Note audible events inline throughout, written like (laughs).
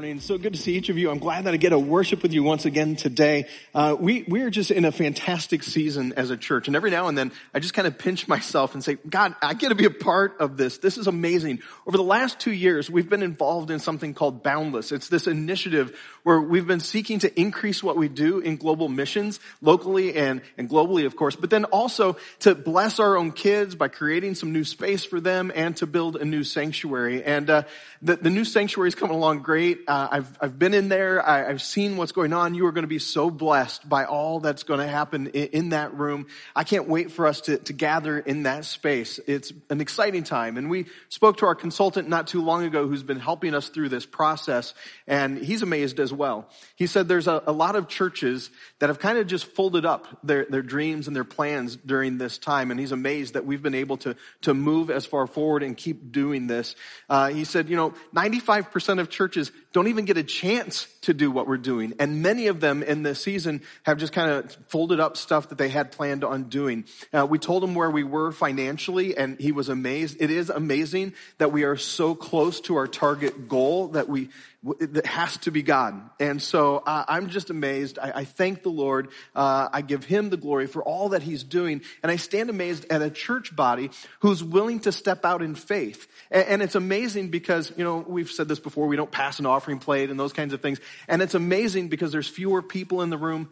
Morning. So good to see each of you. I'm glad that I get to worship with you once again today. Uh, we we are just in a fantastic season as a church, and every now and then I just kind of pinch myself and say, God, I get to be a part of this. This is amazing. Over the last two years, we've been involved in something called Boundless. It's this initiative where we've been seeking to increase what we do in global missions, locally and and globally, of course, but then also to bless our own kids by creating some new space for them and to build a new sanctuary. And uh, the the new sanctuary is coming along great. Uh, I've, I've been in there. I, have seen what's going on. You are going to be so blessed by all that's going to happen in, in, that room. I can't wait for us to, to gather in that space. It's an exciting time. And we spoke to our consultant not too long ago who's been helping us through this process. And he's amazed as well. He said there's a, a lot of churches that have kind of just folded up their, their dreams and their plans during this time. And he's amazed that we've been able to, to move as far forward and keep doing this. Uh, he said, you know, 95% of churches don't even get a chance to do what we're doing. And many of them in this season have just kind of folded up stuff that they had planned on doing. Uh, we told him where we were financially and he was amazed. It is amazing that we are so close to our target goal that we, that has to be God. And so uh, I'm just amazed. I, I thank the Lord. Uh, I give him the glory for all that he's doing. And I stand amazed at a church body who's willing to step out in faith. And, and it's amazing because, you know, we've said this before, we don't pass an offering plate and those kinds of things. And it's amazing because there's fewer people in the room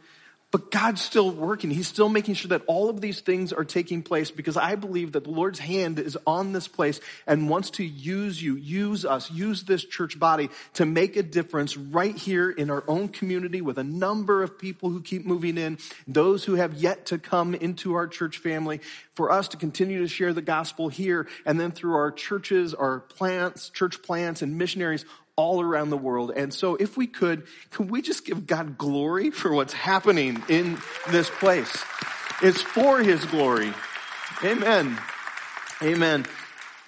but God's still working. He's still making sure that all of these things are taking place because I believe that the Lord's hand is on this place and wants to use you, use us, use this church body to make a difference right here in our own community with a number of people who keep moving in, those who have yet to come into our church family, for us to continue to share the gospel here and then through our churches, our plants, church plants and missionaries all around the world. And so if we could, can we just give God glory for what's happening in this place? It's for His glory. Amen. Amen.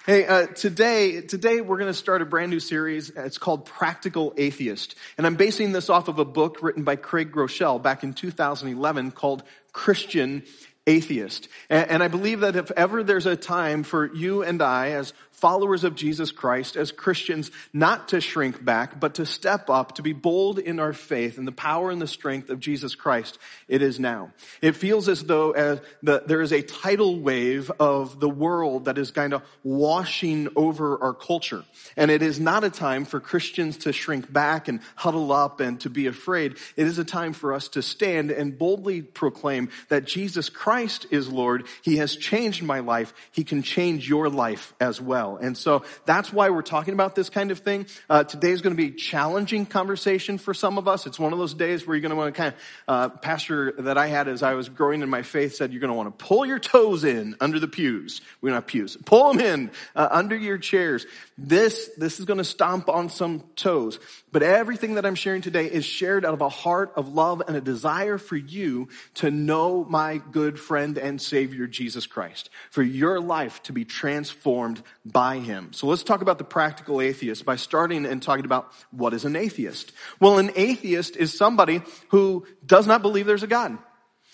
Hey, uh, today, today we're going to start a brand new series. It's called Practical Atheist. And I'm basing this off of a book written by Craig Groeschel back in 2011 called Christian Atheist. And, and I believe that if ever there's a time for you and I as followers of Jesus Christ, as Christians, not to shrink back, but to step up, to be bold in our faith and the power and the strength of Jesus Christ, it is now. It feels as though as uh, the, there is a tidal wave of the world that is kind of washing over our culture. And it is not a time for Christians to shrink back and huddle up and to be afraid. It is a time for us to stand and boldly proclaim that Jesus Christ is Lord. He has changed my life. He can change your life as well well. And so that's why we're talking about this kind of thing. Uh, today is going to be a challenging conversation for some of us. It's one of those days where you're going to want to kind of, uh, pastor that I had as I was growing in my faith said, you're going to want to pull your toes in under the pews. We don't have pews. Pull them in uh, under your chairs. This, this is going to stomp on some toes. But everything that I'm sharing today is shared out of a heart of love and a desire for you to know my good friend and savior, Jesus Christ. For your life to be transformed by him. So let's talk about the practical atheist by starting and talking about what is an atheist. Well, an atheist is somebody who does not believe there's a God.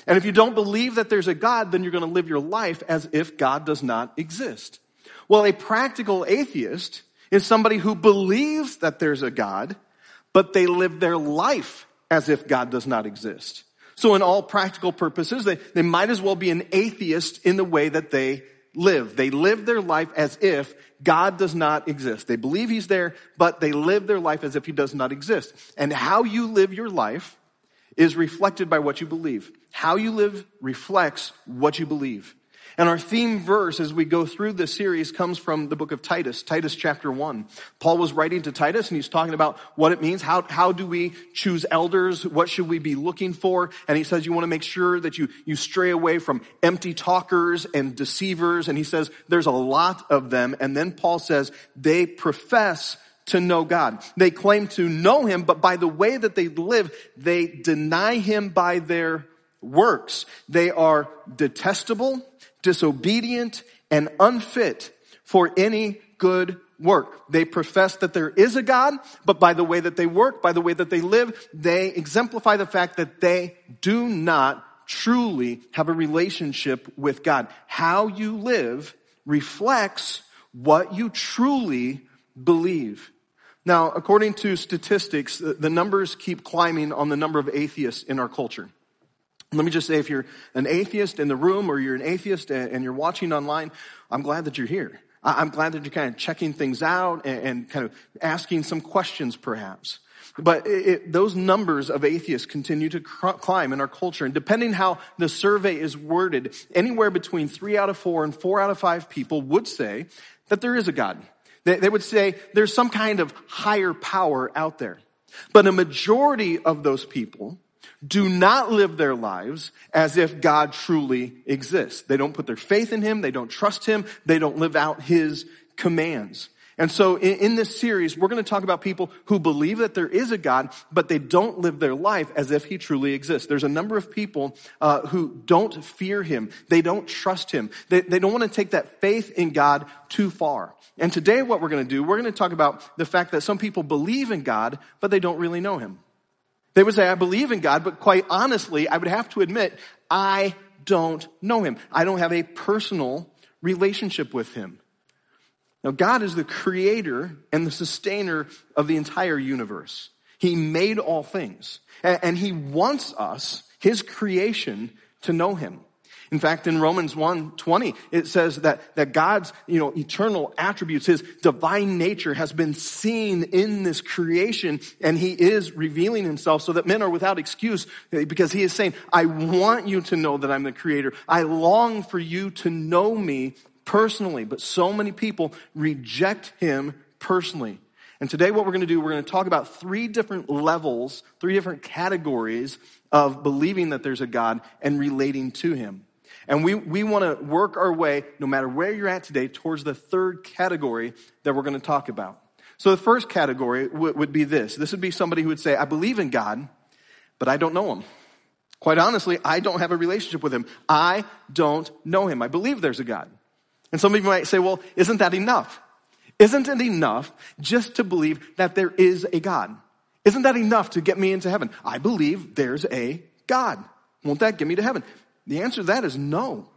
And if you don't believe that there's a God, then you're going to live your life as if God does not exist. Well, a practical atheist is somebody who believes that there's a God, but they live their life as if God does not exist. So in all practical purposes, they, they might as well be an atheist in the way that they live. They live their life as if God does not exist. They believe He's there, but they live their life as if He does not exist. And how you live your life is reflected by what you believe. How you live reflects what you believe. And our theme verse as we go through this series comes from the book of Titus, Titus chapter 1. Paul was writing to Titus and he's talking about what it means. How, how do we choose elders? What should we be looking for? And he says you want to make sure that you, you stray away from empty talkers and deceivers. And he says there's a lot of them. And then Paul says they profess to know God. They claim to know Him, but by the way that they live, they deny Him by their works. They are detestable, disobedient, and unfit for any good work. They profess that there is a God, but by the way that they work, by the way that they live, they exemplify the fact that they do not truly have a relationship with God. How you live reflects what you truly believe. Now, according to statistics, the numbers keep climbing on the number of atheists in our culture. Let me just say, if you're an atheist in the room or you're an atheist and you're watching online, I'm glad that you're here. I'm glad that you're kind of checking things out and, kind of asking some questions perhaps. But it, those numbers of atheists continue to cr- climb in our culture. And depending how the survey is worded, anywhere between three out of four and four out of five people would say that there is a God. They, they would say there's some kind of higher power out there. But a majority of those people do not live their lives as if God truly exists. They don't put their faith in Him. They don't trust Him. They don't live out His commands. And so in, in, this series, we're going to talk about people who believe that there is a God, but they don't live their life as if He truly exists. There's a number of people uh, who don't fear Him. They don't trust Him. They, they don't want to take that faith in God too far. And today what we're going to do, we're going to talk about the fact that some people believe in God, but they don't really know Him. They would say, I believe in God, but quite honestly, I would have to admit, I don't know him. I don't have a personal relationship with him. Now, God is the creator and the sustainer of the entire universe. He made all things. And he wants us, his creation, to know him. In fact, in Romans 1:20, it says that, that God's, you know, eternal attributes, his divine nature has been seen in this creation and he is revealing himself so that men are without excuse eh, because he is saying, I want you to know that I'm the creator. I long for you to know me personally. But so many people reject him personally. And today what we're going to do, we're going to talk about three different levels, three different categories of believing that there's a God and relating to him. And we, we want to work our way, no matter where you're at today, towards the third category that we're going to talk about. So the first category w- would be this. This would be somebody who would say, I believe in God, but I don't know him. Quite honestly, I don't have a relationship with him. I don't know him. I believe there's a God. And some of you might say, well, isn't that enough? Isn't it enough just to believe that there is a God? Isn't that enough to get me into heaven? I believe there's a God. Won't that get me to heaven? The answer to that is no.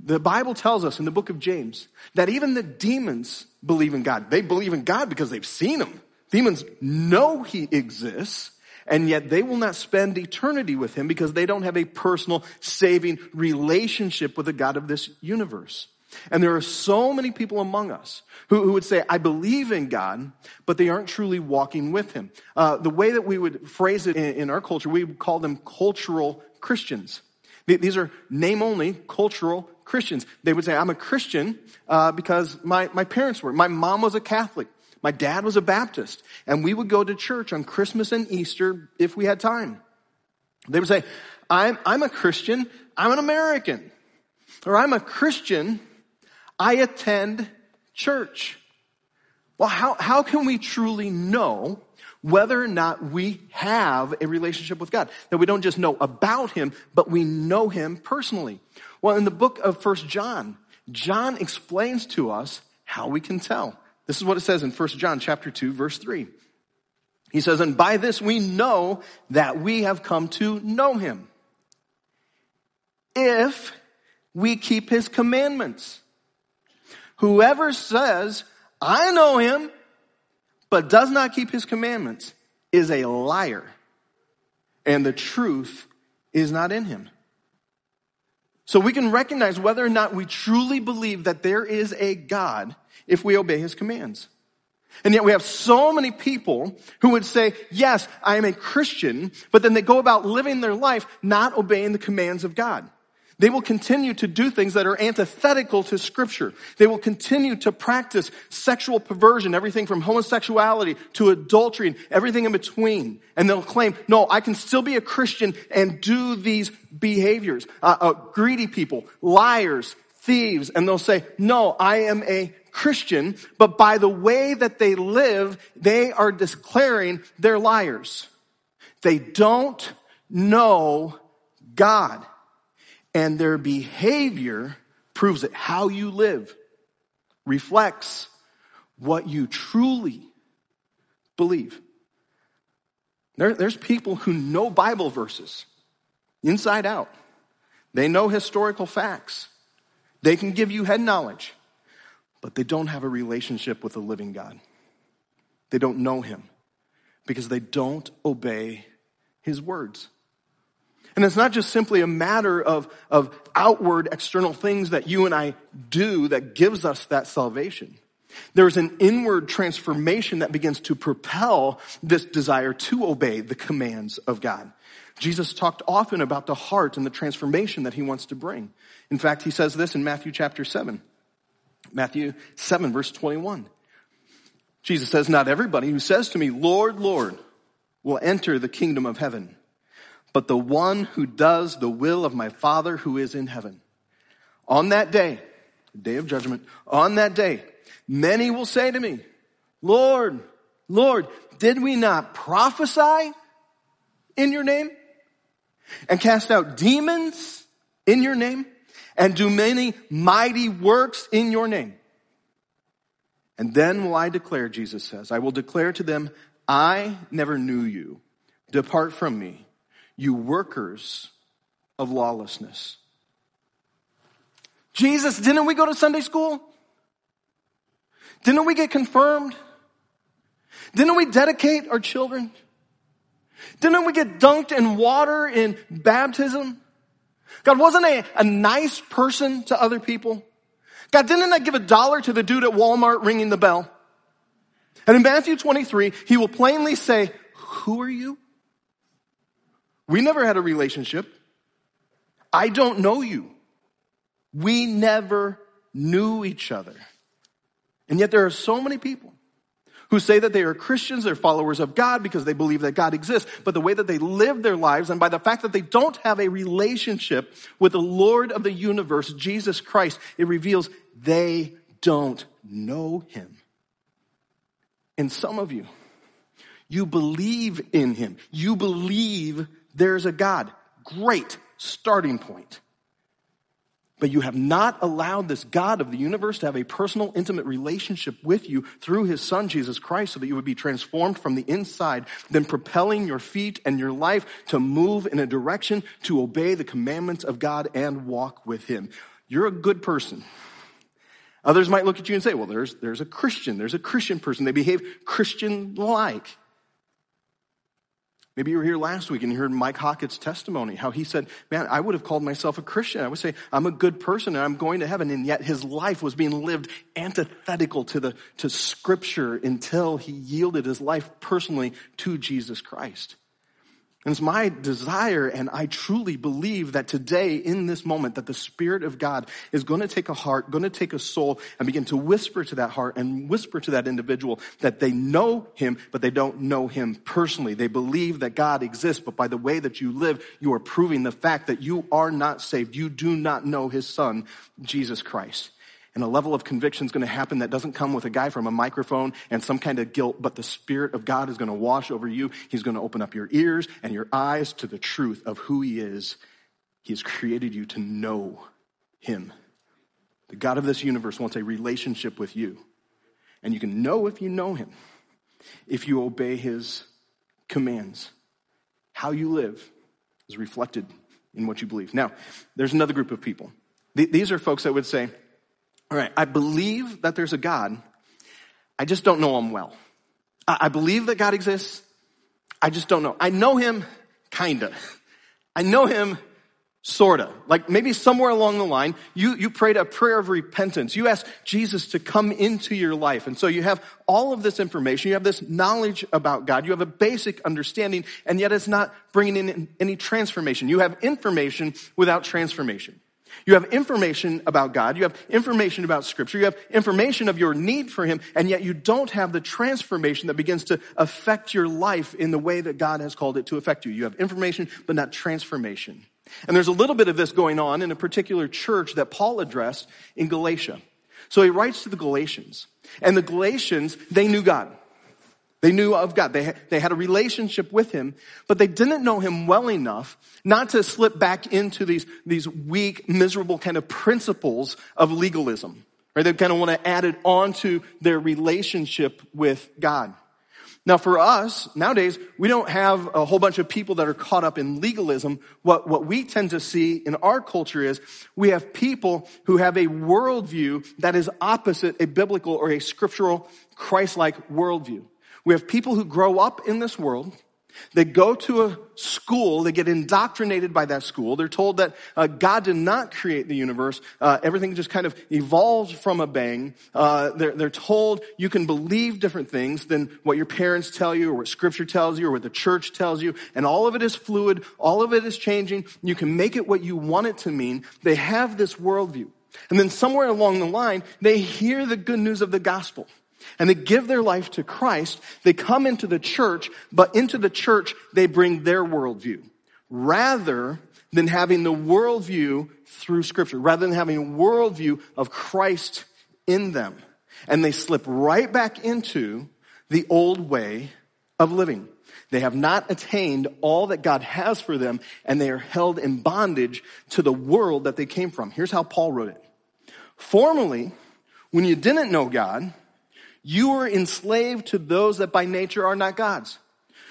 The Bible tells us in the book of James that even the demons believe in God. They believe in God because they've seen him. Demons know he exists, and yet they will not spend eternity with him because they don't have a personal saving relationship with the God of this universe. And there are so many people among us who, who would say, I believe in God, but they aren't truly walking with Him. Uh, the way that we would phrase it in, in our culture, we would call them cultural Christians. These are name only cultural Christians. They would say, I'm a Christian uh, because my, my parents were. My mom was a Catholic. My dad was a Baptist. And we would go to church on Christmas and Easter if we had time. They would say, I'm, I'm a Christian. I'm an American. Or I'm a Christian. I attend church. Well, how, how can we truly know whether or not we have a relationship with God. That we don't just know about Him, but we know Him personally. Well, in the book of First John, John explains to us how we can tell. This is what it says in First John chapter 2, verse 3. He says, and by this we know that we have come to know Him. If we keep His commandments. Whoever says, I know Him, but does not keep his commandments is a liar, and the truth is not in him. So we can recognize whether or not we truly believe that there is a God if we obey his commands. And yet we have so many people who would say, yes, I am a Christian, but then they go about living their life not obeying the commands of God. They will continue to do things that are antithetical to scripture. They will continue to practice sexual perversion, everything from homosexuality to adultery and everything in between. And they'll claim, no, I can still be a Christian and do these behaviors. Uh, uh, greedy people, liars, thieves, and they'll say, no, I am a Christian, but by the way that they live, they are declaring they're liars. They don't know God. And their behavior proves it. How you live reflects what you truly believe. There, there's people who know Bible verses inside out. They know historical facts. They can give you head knowledge, but they don't have a relationship with the living God. They don't know Him because they don't obey His words. And it's not just simply a matter of, of outward external things that you and I do that gives us that salvation. There's an inward transformation that begins to propel this desire to obey the commands of God. Jesus talked often about the heart and the transformation that he wants to bring. In fact, he says this in Matthew chapter 7. Matthew 7 verse 21. Jesus says, not everybody who says to me, Lord, Lord, will enter the kingdom of heaven, but the one who does the will of my Father who is in heaven. On that day, day of judgment, on that day, Many will say to me, Lord, Lord, did we not prophesy in your name? And cast out demons in your name? And do many mighty works in your name? And then will I declare, Jesus says, I will declare to them, I never knew you. Depart from me, you workers of lawlessness. Jesus, didn't we go to Sunday school? Didn't we get confirmed? Didn't we dedicate our children? Didn't we get dunked in water in baptism? God wasn't a, nice person to other people. God didn't I give a dollar to the dude at Walmart ringing the bell? And in Matthew 23, he will plainly say, who are you? We never had a relationship. I don't know you. We never knew each other. And yet there are so many people who say that they are Christians, they're followers of God because they believe that God exists, but the way that they live their lives and by the fact that they don't have a relationship with the Lord of the universe, Jesus Christ, it reveals they don't know Him. And some of you, you believe in Him. You believe there's a God. Great starting point. But you have not allowed this God of the universe to have a personal, intimate relationship with you through his son, Jesus Christ, so that you would be transformed from the inside, then propelling your feet and your life to move in a direction to obey the commandments of God and walk with him. You're a good person. Others might look at you and say, well, there's, there's a Christian. There's a Christian person. They behave Christian like. Maybe you were here last week and you heard Mike Hockett's testimony, how he said, man, I would have called myself a Christian. I would say, I'm a good person and I'm going to heaven. And yet his life was being lived antithetical to the, to scripture until he yielded his life personally to Jesus Christ. And it's my desire, and I truly believe that today, in this moment, that the Spirit of God is going to take a heart, going to take a soul, and begin to whisper to that heart and whisper to that individual that they know Him, but they don't know Him personally. They believe that God exists, but by the way that you live, you are proving the fact that you are not saved. You do not know His Son, Jesus Christ. And a level of conviction is going to happen that doesn't come with a guy from a microphone and some kind of guilt, but the Spirit of God is going to wash over you. He's going to open up your ears and your eyes to the truth of who He is. He has created you to know Him. The God of this universe wants a relationship with you. And you can know if you know Him, if you obey His commands. How you live is reflected in what you believe. Now, there's another group of people. These are folks that would say, all right, I believe that there's a God. I just don't know him well. I believe that God exists. I just don't know. I know him kinda. I know him sorta. Like maybe somewhere along the line, you, you prayed a prayer of repentance. You asked Jesus to come into your life. And so you have all of this information. You have this knowledge about God. You have a basic understanding, and yet it's not bringing in any transformation. You have information without transformation. You have information about God. You have information about scripture. You have information of your need for Him, and yet you don't have the transformation that begins to affect your life in the way that God has called it to affect you. You have information, but not transformation. And there's a little bit of this going on in a particular church that Paul addressed in Galatia. So he writes to the Galatians, and the Galatians, they knew God. They knew of God. They, they had a relationship with Him, but they didn't know Him well enough not to slip back into these, these weak, miserable kind of principles of legalism. Right? They kind of want to add it onto their relationship with God. Now for us, nowadays, we don't have a whole bunch of people that are caught up in legalism. What, what we tend to see in our culture is we have people who have a worldview that is opposite a biblical or a scriptural Christ-like worldview. We have people who grow up in this world. They go to a school, they get indoctrinated by that school. They're told that uh, God did not create the universe. Uh, everything just kind of evolves from a bang. Uh, they're, they're told you can believe different things than what your parents tell you or what scripture tells you or what the church tells you. And all of it is fluid. All of it is changing. You can make it what you want it to mean. They have this worldview. And then somewhere along the line, they hear the good news of the gospel and they give their life to Christ, they come into the church, but into the church they bring their worldview. Rather than having the worldview through scripture, rather than having a worldview of Christ in them. And they slip right back into the old way of living. They have not attained all that God has for them, and they are held in bondage to the world that they came from. Here's how Paul wrote it. Formerly, when you didn't know God, you were enslaved to those that by nature are not gods.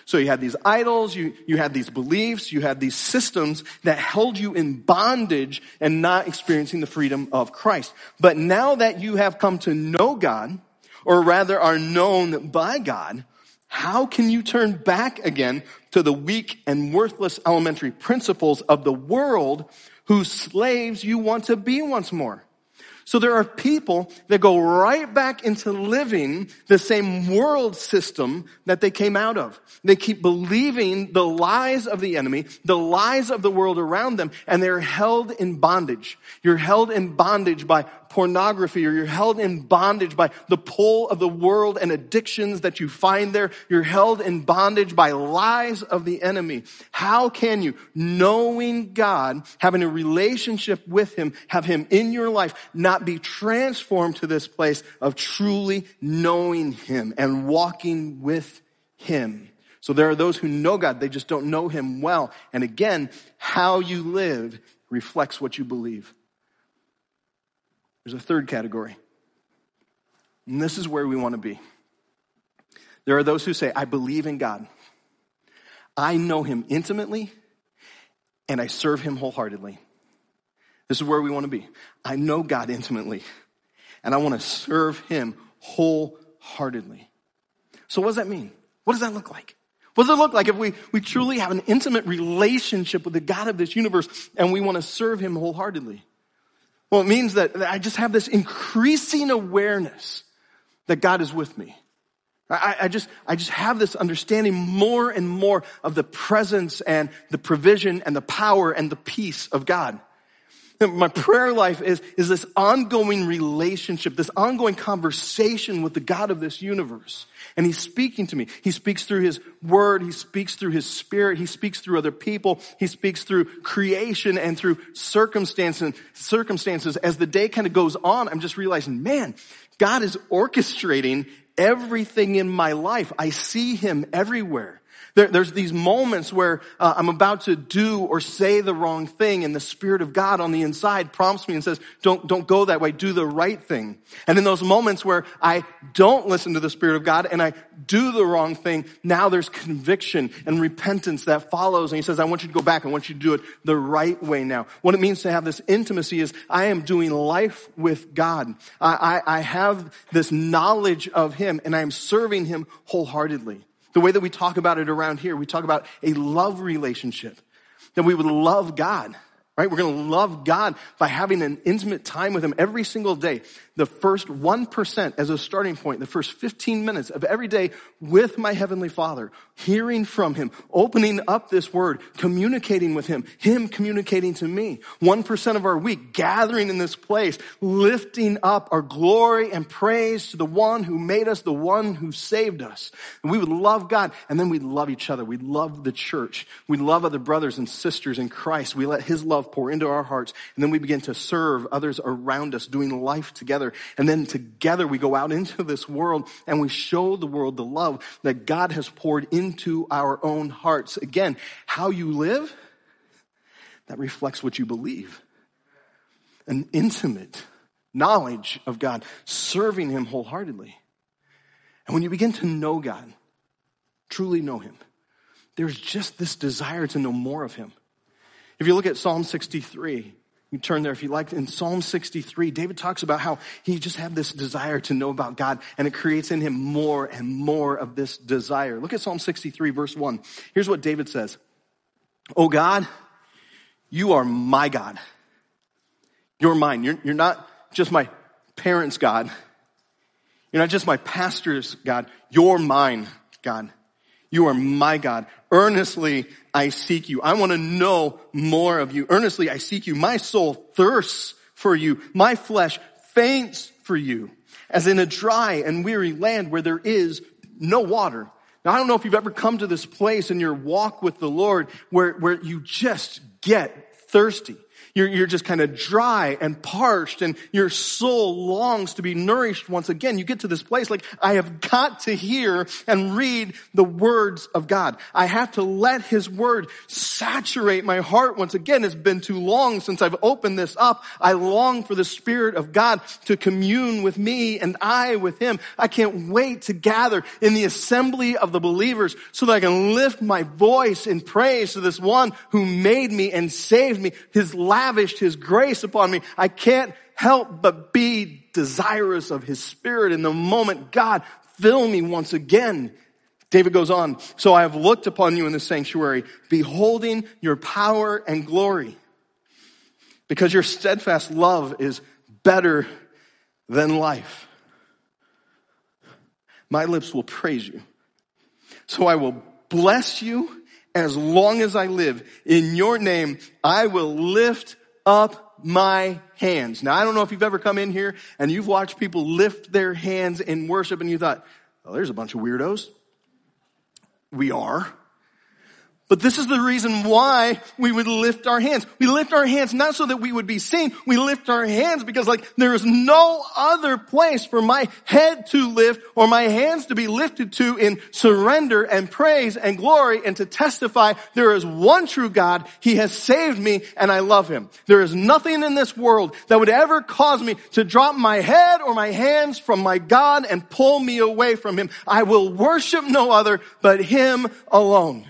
So you had these idols, you, you had these beliefs, you had these systems that held you in bondage and not experiencing the freedom of Christ. But now that you have come to know God, or rather are known by God, how can you turn back again to the weak and worthless elementary principles of the world whose slaves you want to be once more? So there are people that go right back into living the same world system that they came out of. They keep believing the lies of the enemy, the lies of the world around them, and they're held in bondage. You're held in bondage by pornography or you're held in bondage by the pull of the world and addictions that you find there. You're held in bondage by lies of the enemy. How can you, knowing God, having a relationship with Him, have Him in your life, not be transformed to this place of truly knowing Him and walking with Him? So there are those who know God, they just don't know Him well. And again, how you live reflects what you believe. There's a third category. And this is where we want to be. There are those who say, I believe in God. I know him intimately and I serve him wholeheartedly. This is where we want to be. I know God intimately and I want to serve him wholeheartedly. So what does that mean? What does that look like? What does it look like if we, we truly have an intimate relationship with the God of this universe and we want to serve him wholeheartedly? Well, it means that I just have this increasing awareness that God is with me. I, I, just, I just have this understanding more and more of the presence and the provision and the power and the peace of God. (laughs) My prayer life is, is this ongoing relationship, this ongoing conversation with the God of this universe. And he's speaking to me. He speaks through his word. He speaks through his spirit. He speaks through other people. He speaks through creation and through circumstances, circumstances. As the day kind of goes on, I'm just realizing, man, God is orchestrating everything in my life. I see him everywhere. There, there's these moments where uh, I'm about to do or say the wrong thing and the Spirit of God on the inside prompts me and says, don't, don't go that way, do the right thing. And in those moments where I don't listen to the Spirit of God and I do the wrong thing, now there's conviction and repentance that follows. And he says, I want you to go back. I want you to do it the right way now. What it means to have this intimacy is I am doing life with God. I, I, I have this knowledge of Him and I am serving Him wholeheartedly. The way that we talk about it around here, we talk about a love relationship. That we would love God right? We're going to love God by having an intimate time with Him every single day. The first 1% as a starting point, the first 15 minutes of every day with my Heavenly Father, hearing from Him, opening up this Word, communicating with Him, Him communicating to me. 1% of our week gathering in this place, lifting up our glory and praise to the one who made us, the one who saved us. And we would love God and then we'd love each other. We'd love the church. We'd love other brothers and sisters in Christ. We let His love love pour into our hearts, and then we begin to serve others around us, doing life together together. And then together we go out into this world and we show the world the love that God has poured into our own hearts. Again, how you live, that reflects what you believe. An intimate knowledge of God, serving Him wholeheartedly. And when you begin to know God, truly know Him, there's just this desire to know more of Him. If you look at Psalm 63, you turn there if you like. In Psalm 63, David talks about how he just had this desire to know about God and it creates in him more and more of this desire. Look at Psalm 63, verse 1. Here's what David says Oh God, you are my God. You're mine. You're, you're not just my parents' God. You're not just my pastor's God. You're mine, God. You are my God. Earnestly I seek you. I want to know more of you. Earnestly I seek you. My soul thirsts for you. My flesh faints for you. As in a dry and weary land where there is no water. Now I don't know if you've ever come to this place in your walk with the Lord where, where you just get thirsty. You're, you're just kind of dry and parched and your soul longs to be nourished once again. You get to this place like, I have got to hear and read the words of God. I have to let His word saturate my heart once again. It's been too long since I've opened this up. I long for the Spirit of God to commune with me and I with Him. I can't wait to gather in the assembly of the believers so that I can lift my voice in praise to this one who made me and saved me. His last lavished his grace upon me. I can't help but be desirous of his spirit in the moment. God, fill me once again. David goes on, so I have looked upon you in the sanctuary, beholding your power and glory. Because your steadfast love is better than life. My lips will praise you. So I will bless you as long as I live. In your name, I will lift up my hands. Now, I don't know if you've ever come in here and you've watched people lift their hands in worship and you thought, oh, there's a bunch of weirdos. We are. But this is the reason why we would lift our hands. We lift our hands not so that we would be seen. We lift our hands because like there is no other place for my head to lift or my hands to be lifted to in surrender and praise and glory and to testify there is one true God. He has saved me and I love him. There is nothing in this world that would ever cause me to drop my head or my hands from my God and pull me away from him. I will worship no other but him alone.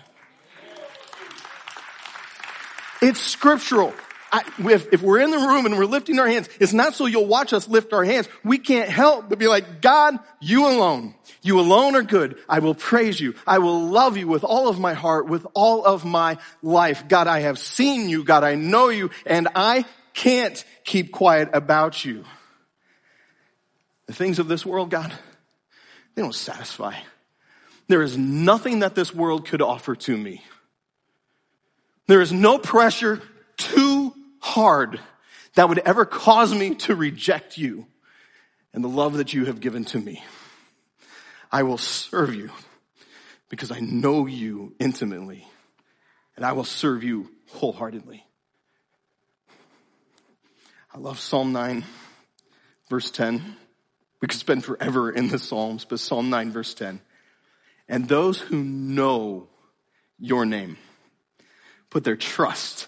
It's scriptural. I, if, if, we're in the room and we're lifting our hands, it's not so you'll watch us lift our hands. We can't help but be like, God, you alone. You alone are good. I will praise you. I will love you with all of my heart, with all of my life. God, I have seen you. God, I know you and I can't keep quiet about you. The things of this world, God, they don't satisfy. There is nothing that this world could offer to me there is no pressure too hard that would ever cause me to reject you and the love that you have given to me. I will serve you because I know you intimately and I will serve you wholeheartedly. I love Psalm 9, verse 10. We could spend forever in the Psalms, but Psalm 9, verse 10. And those who know your name put their trust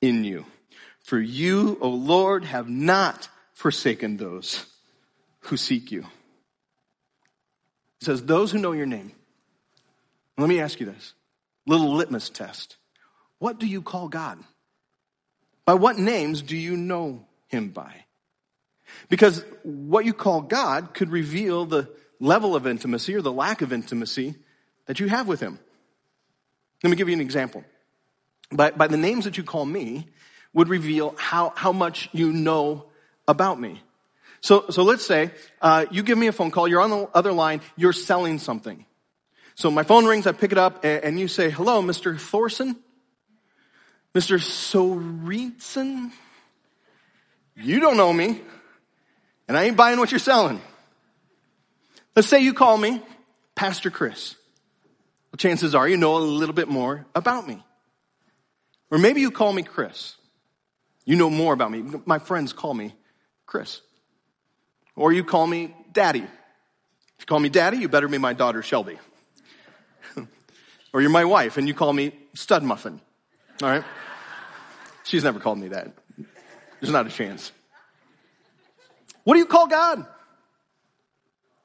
in you. For you, O Lord, have not forsaken those who seek you. It says, those who know your name. Let me ask you this little litmus test. What do you call God? By what names do you know him by? Because what you call God could reveal the level of intimacy or the lack of intimacy that you have with him. Let me give you an example by, by the names that you call me would reveal how, how much you know about me. So, so let's say uh, you give me a phone call, you're on the other line, you're selling something. So my phone rings, I pick it up, and, and you say, hello, Mr. Thorson? Mr. Sorensen? You don't know me, and I ain't buying what you're selling. Let's say you call me Pastor Chris. Well, chances are you know a little bit more about me. Or maybe you call me Chris. You know more about me. My friends call me Chris. Or you call me daddy. If you call me daddy, you better be my daughter Shelby. (laughs) or you're my wife and you call me stud muffin. All right? She's never called me that. There's not a chance. What do you call God?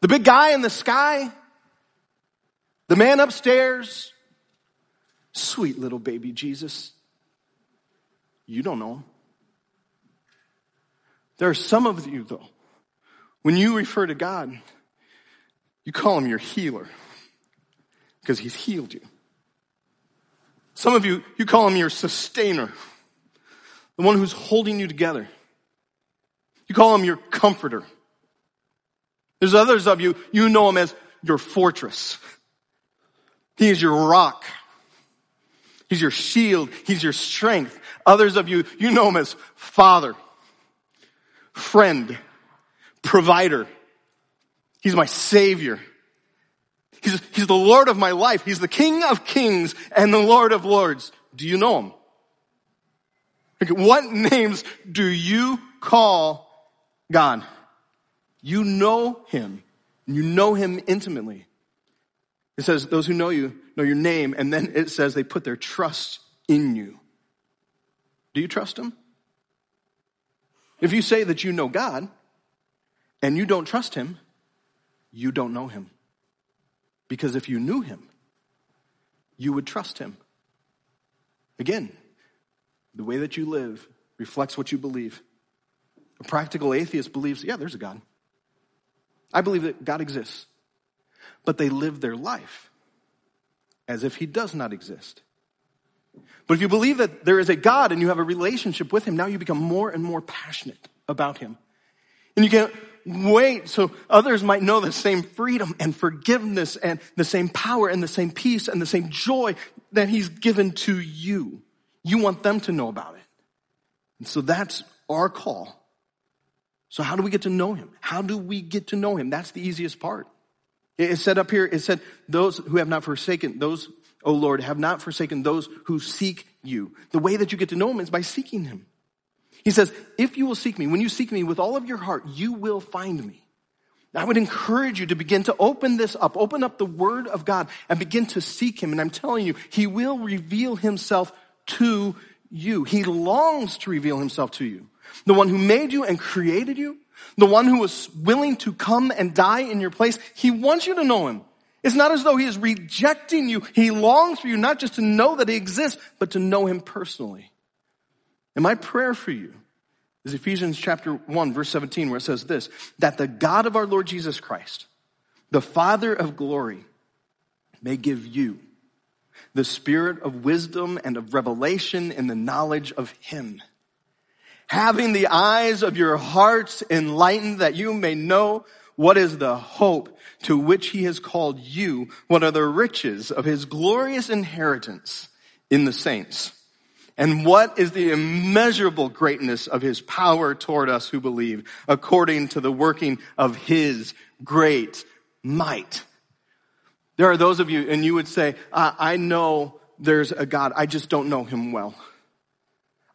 The big guy in the sky? The man upstairs? Sweet little baby Jesus. You don't know him. There are some of you, though, when you refer to God, you call him your healer because he's healed you. Some of you, you call him your sustainer, the one who's holding you together. You call him your comforter. There's others of you, you know him as your fortress. He is your rock. He's your shield. He's your strength. Others of you, you know him as father, friend, provider. He's my savior. He's, he's the Lord of my life. He's the King of kings and the Lord of lords. Do you know him? What names do you call God? You know him. You know him intimately. It says, those who know you know your name, and then it says they put their trust in you. Do you trust him? If you say that you know God and you don't trust him, you don't know him. Because if you knew him, you would trust him. Again, the way that you live reflects what you believe. A practical atheist believes, yeah, there's a God. I believe that God exists. But they live their life as if he does not exist. But if you believe that there is a God and you have a relationship with him, now you become more and more passionate about him. And you can't wait so others might know the same freedom and forgiveness and the same power and the same peace and the same joy that he's given to you. You want them to know about it. And so that's our call. So how do we get to know him? How do we get to know him? That's the easiest part. It said up here, it said, those who have not forsaken, those, O Lord, have not forsaken those who seek you. The way that you get to know him is by seeking him. He says, if you will seek me, when you seek me with all of your heart, you will find me. I would encourage you to begin to open this up, open up the word of God and begin to seek him. And I'm telling you, he will reveal himself to you. He longs to reveal himself to you. The one who made you and created you, the one who was willing to come and die in your place, he wants you to know him. It's not as though he is rejecting you. He longs for you not just to know that he exists, but to know him personally. And my prayer for you is Ephesians chapter 1 verse 17 where it says this, that the God of our Lord Jesus Christ, the Father of glory, may give you the spirit of wisdom and of revelation in the knowledge of him. Having the eyes of your hearts enlightened that you may know what is the hope to which he has called you? What are the riches of his glorious inheritance in the saints? And what is the immeasurable greatness of his power toward us who believe, according to the working of his great might? There are those of you, and you would say, I know there's a God, I just don't know him well.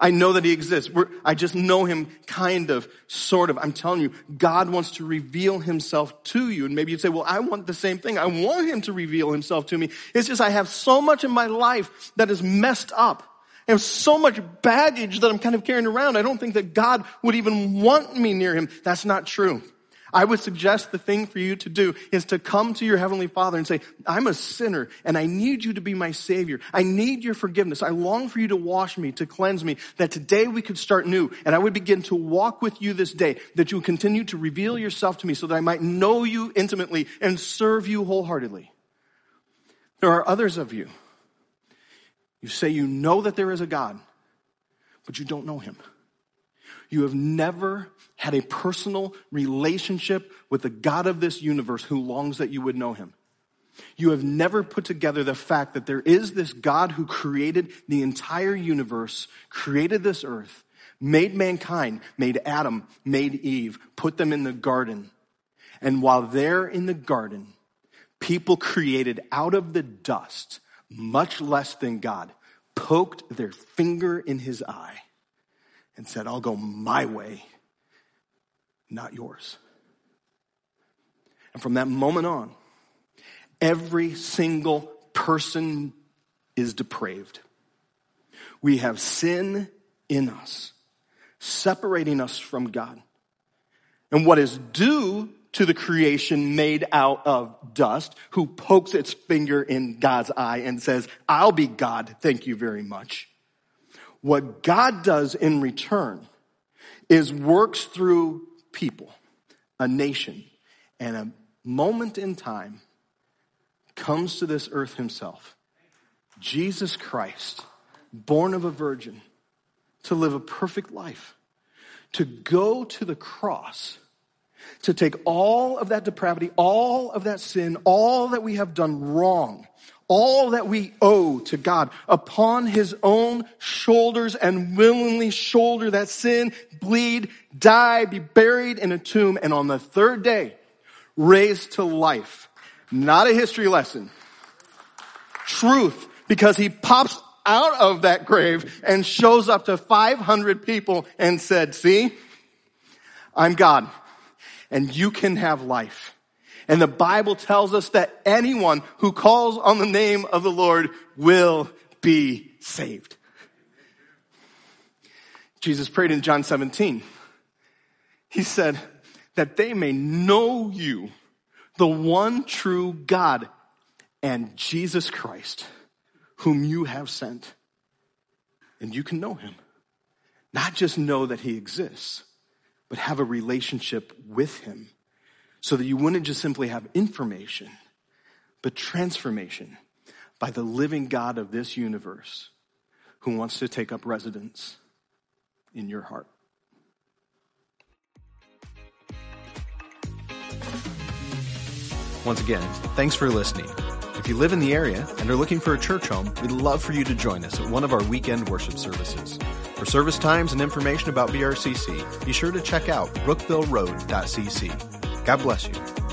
I know that he exists. We're, I just know him kind of, sort of. I'm telling you, God wants to reveal himself to you. And maybe you'd say, well, I want the same thing. I want him to reveal himself to me. It's just I have so much in my life that is messed up. I have so much baggage that I'm kind of carrying around. I don't think that God would even want me near him. That's not true. I would suggest the thing for you to do is to come to your Heavenly Father and say, I'm a sinner and I need you to be my Savior. I need your forgiveness. I long for you to wash me, to cleanse me, that today we could start new and I would begin to walk with you this day, that you continue to reveal yourself to me so that I might know you intimately and serve you wholeheartedly. There are others of you you say you know that there is a God, but you don't know him. You have never had a personal relationship with the God of this universe who longs that you would know him. You have never put together the fact that there is this God who created the entire universe, created this earth, made mankind, made Adam, made Eve, put them in the garden. And while they're in the garden, people created out of the dust much less than God, poked their finger in his eye and said, I'll go my way, not yours. And from that moment on, every single person is depraved. We have sin in us, separating us from God. And what is due to the creation made out of dust, who pokes its finger in God's eye and says, I'll be God, thank you very much. What God does in return is works through people, a nation, and a moment in time comes to this earth himself. Jesus Christ, born of a virgin, to live a perfect life, to go to the cross, to take all of that depravity, all of that sin, all that we have done wrong, all that we owe to God upon his own shoulders and willingly shoulder that sin, bleed, die, be buried in a tomb, and on the third day, raised to life. Not a history lesson. Truth, because he pops out of that grave and shows up to 500 people and said, see, I'm God and you can have life. And the Bible tells us that anyone who calls on the name of the Lord will be saved. Jesus prayed in John 17. He said that they may know you, the one true God and Jesus Christ, whom you have sent. And you can know him. Not just know that he exists, but have a relationship with him so that you wouldn't just simply have information, but transformation by the living God of this universe who wants to take up residence in your heart. Once again, thanks for listening. If you live in the area and are looking for a church home, we'd love for you to join us at one of our weekend worship services. For service times and information about BRCC, be sure to check out brookvilleroad.cc. God bless you.